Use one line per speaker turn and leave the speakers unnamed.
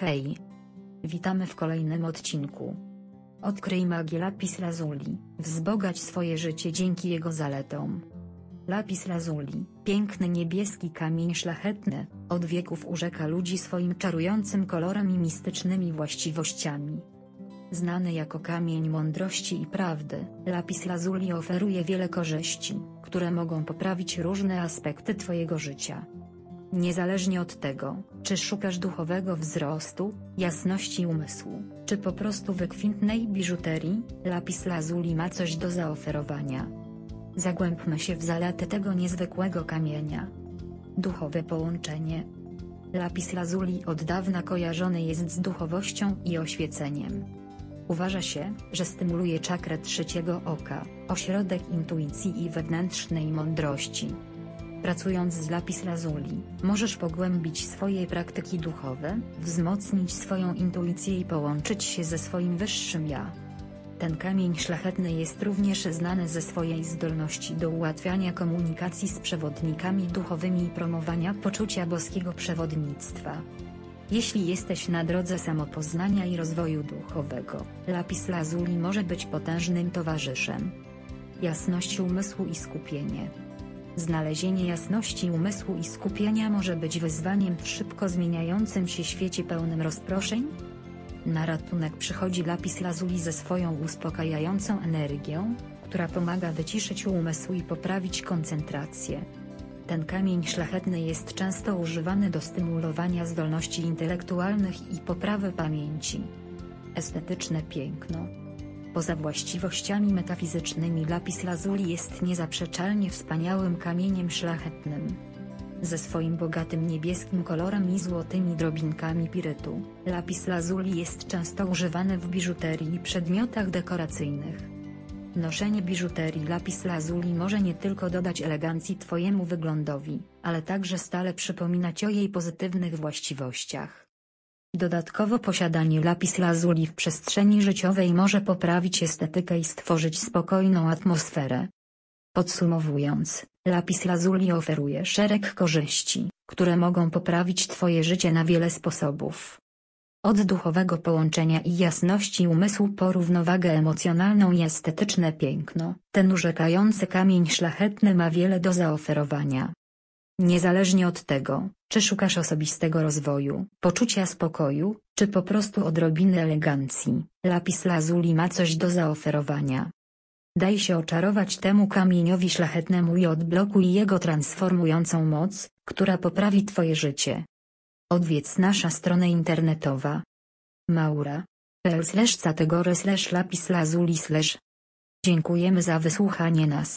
Hej! Witamy w kolejnym odcinku. Odkryj magię lapis lazuli, wzbogać swoje życie dzięki jego zaletom. Lapis lazuli, piękny niebieski kamień szlachetny, od wieków urzeka ludzi swoim czarującym kolorem i mistycznymi właściwościami. Znany jako kamień mądrości i prawdy, lapis lazuli oferuje wiele korzyści, które mogą poprawić różne aspekty Twojego życia. Niezależnie od tego, czy szukasz duchowego wzrostu, jasności umysłu, czy po prostu wykwintnej biżuterii, lapis lazuli ma coś do zaoferowania. Zagłębmy się w zalety tego niezwykłego kamienia. Duchowe połączenie. Lapis lazuli od dawna kojarzony jest z duchowością i oświeceniem. Uważa się, że stymuluje czakrę trzeciego oka, ośrodek intuicji i wewnętrznej mądrości. Pracując z lapis lazuli, możesz pogłębić swoje praktyki duchowe, wzmocnić swoją intuicję i połączyć się ze swoim wyższym ja. Ten kamień szlachetny jest również znany ze swojej zdolności do ułatwiania komunikacji z przewodnikami duchowymi i promowania poczucia boskiego przewodnictwa. Jeśli jesteś na drodze samopoznania i rozwoju duchowego, lapis lazuli może być potężnym towarzyszem. Jasność umysłu i skupienie. Znalezienie jasności umysłu i skupienia może być wyzwaniem w szybko zmieniającym się świecie pełnym rozproszeń? Na ratunek przychodzi lapis lazuli ze swoją uspokajającą energią, która pomaga wyciszyć umysł i poprawić koncentrację. Ten kamień szlachetny jest często używany do stymulowania zdolności intelektualnych i poprawy pamięci. Estetyczne piękno. Poza właściwościami metafizycznymi lapis lazuli jest niezaprzeczalnie wspaniałym kamieniem szlachetnym. Ze swoim bogatym niebieskim kolorem i złotymi drobinkami pirytu, lapis lazuli jest często używany w biżuterii i przedmiotach dekoracyjnych. Noszenie biżuterii lapis lazuli może nie tylko dodać elegancji Twojemu wyglądowi, ale także stale przypominać o jej pozytywnych właściwościach. Dodatkowo posiadanie lapis lazuli w przestrzeni życiowej może poprawić estetykę i stworzyć spokojną atmosferę. Podsumowując, lapis lazuli oferuje szereg korzyści, które mogą poprawić Twoje życie na wiele sposobów. Od duchowego połączenia i jasności umysłu po równowagę emocjonalną i estetyczne piękno, ten urzekający kamień szlachetny ma wiele do zaoferowania. Niezależnie od tego, czy szukasz osobistego rozwoju, poczucia spokoju, czy po prostu odrobiny elegancji, lapis lazuli ma coś do zaoferowania. Daj się oczarować temu kamieniowi szlachetnemu i odblokuj jego transformującą moc, która poprawi Twoje życie. Odwiedz nasza stronę internetowa maura.pl slash category slash lapis lazuli slash Dziękujemy za wysłuchanie nas.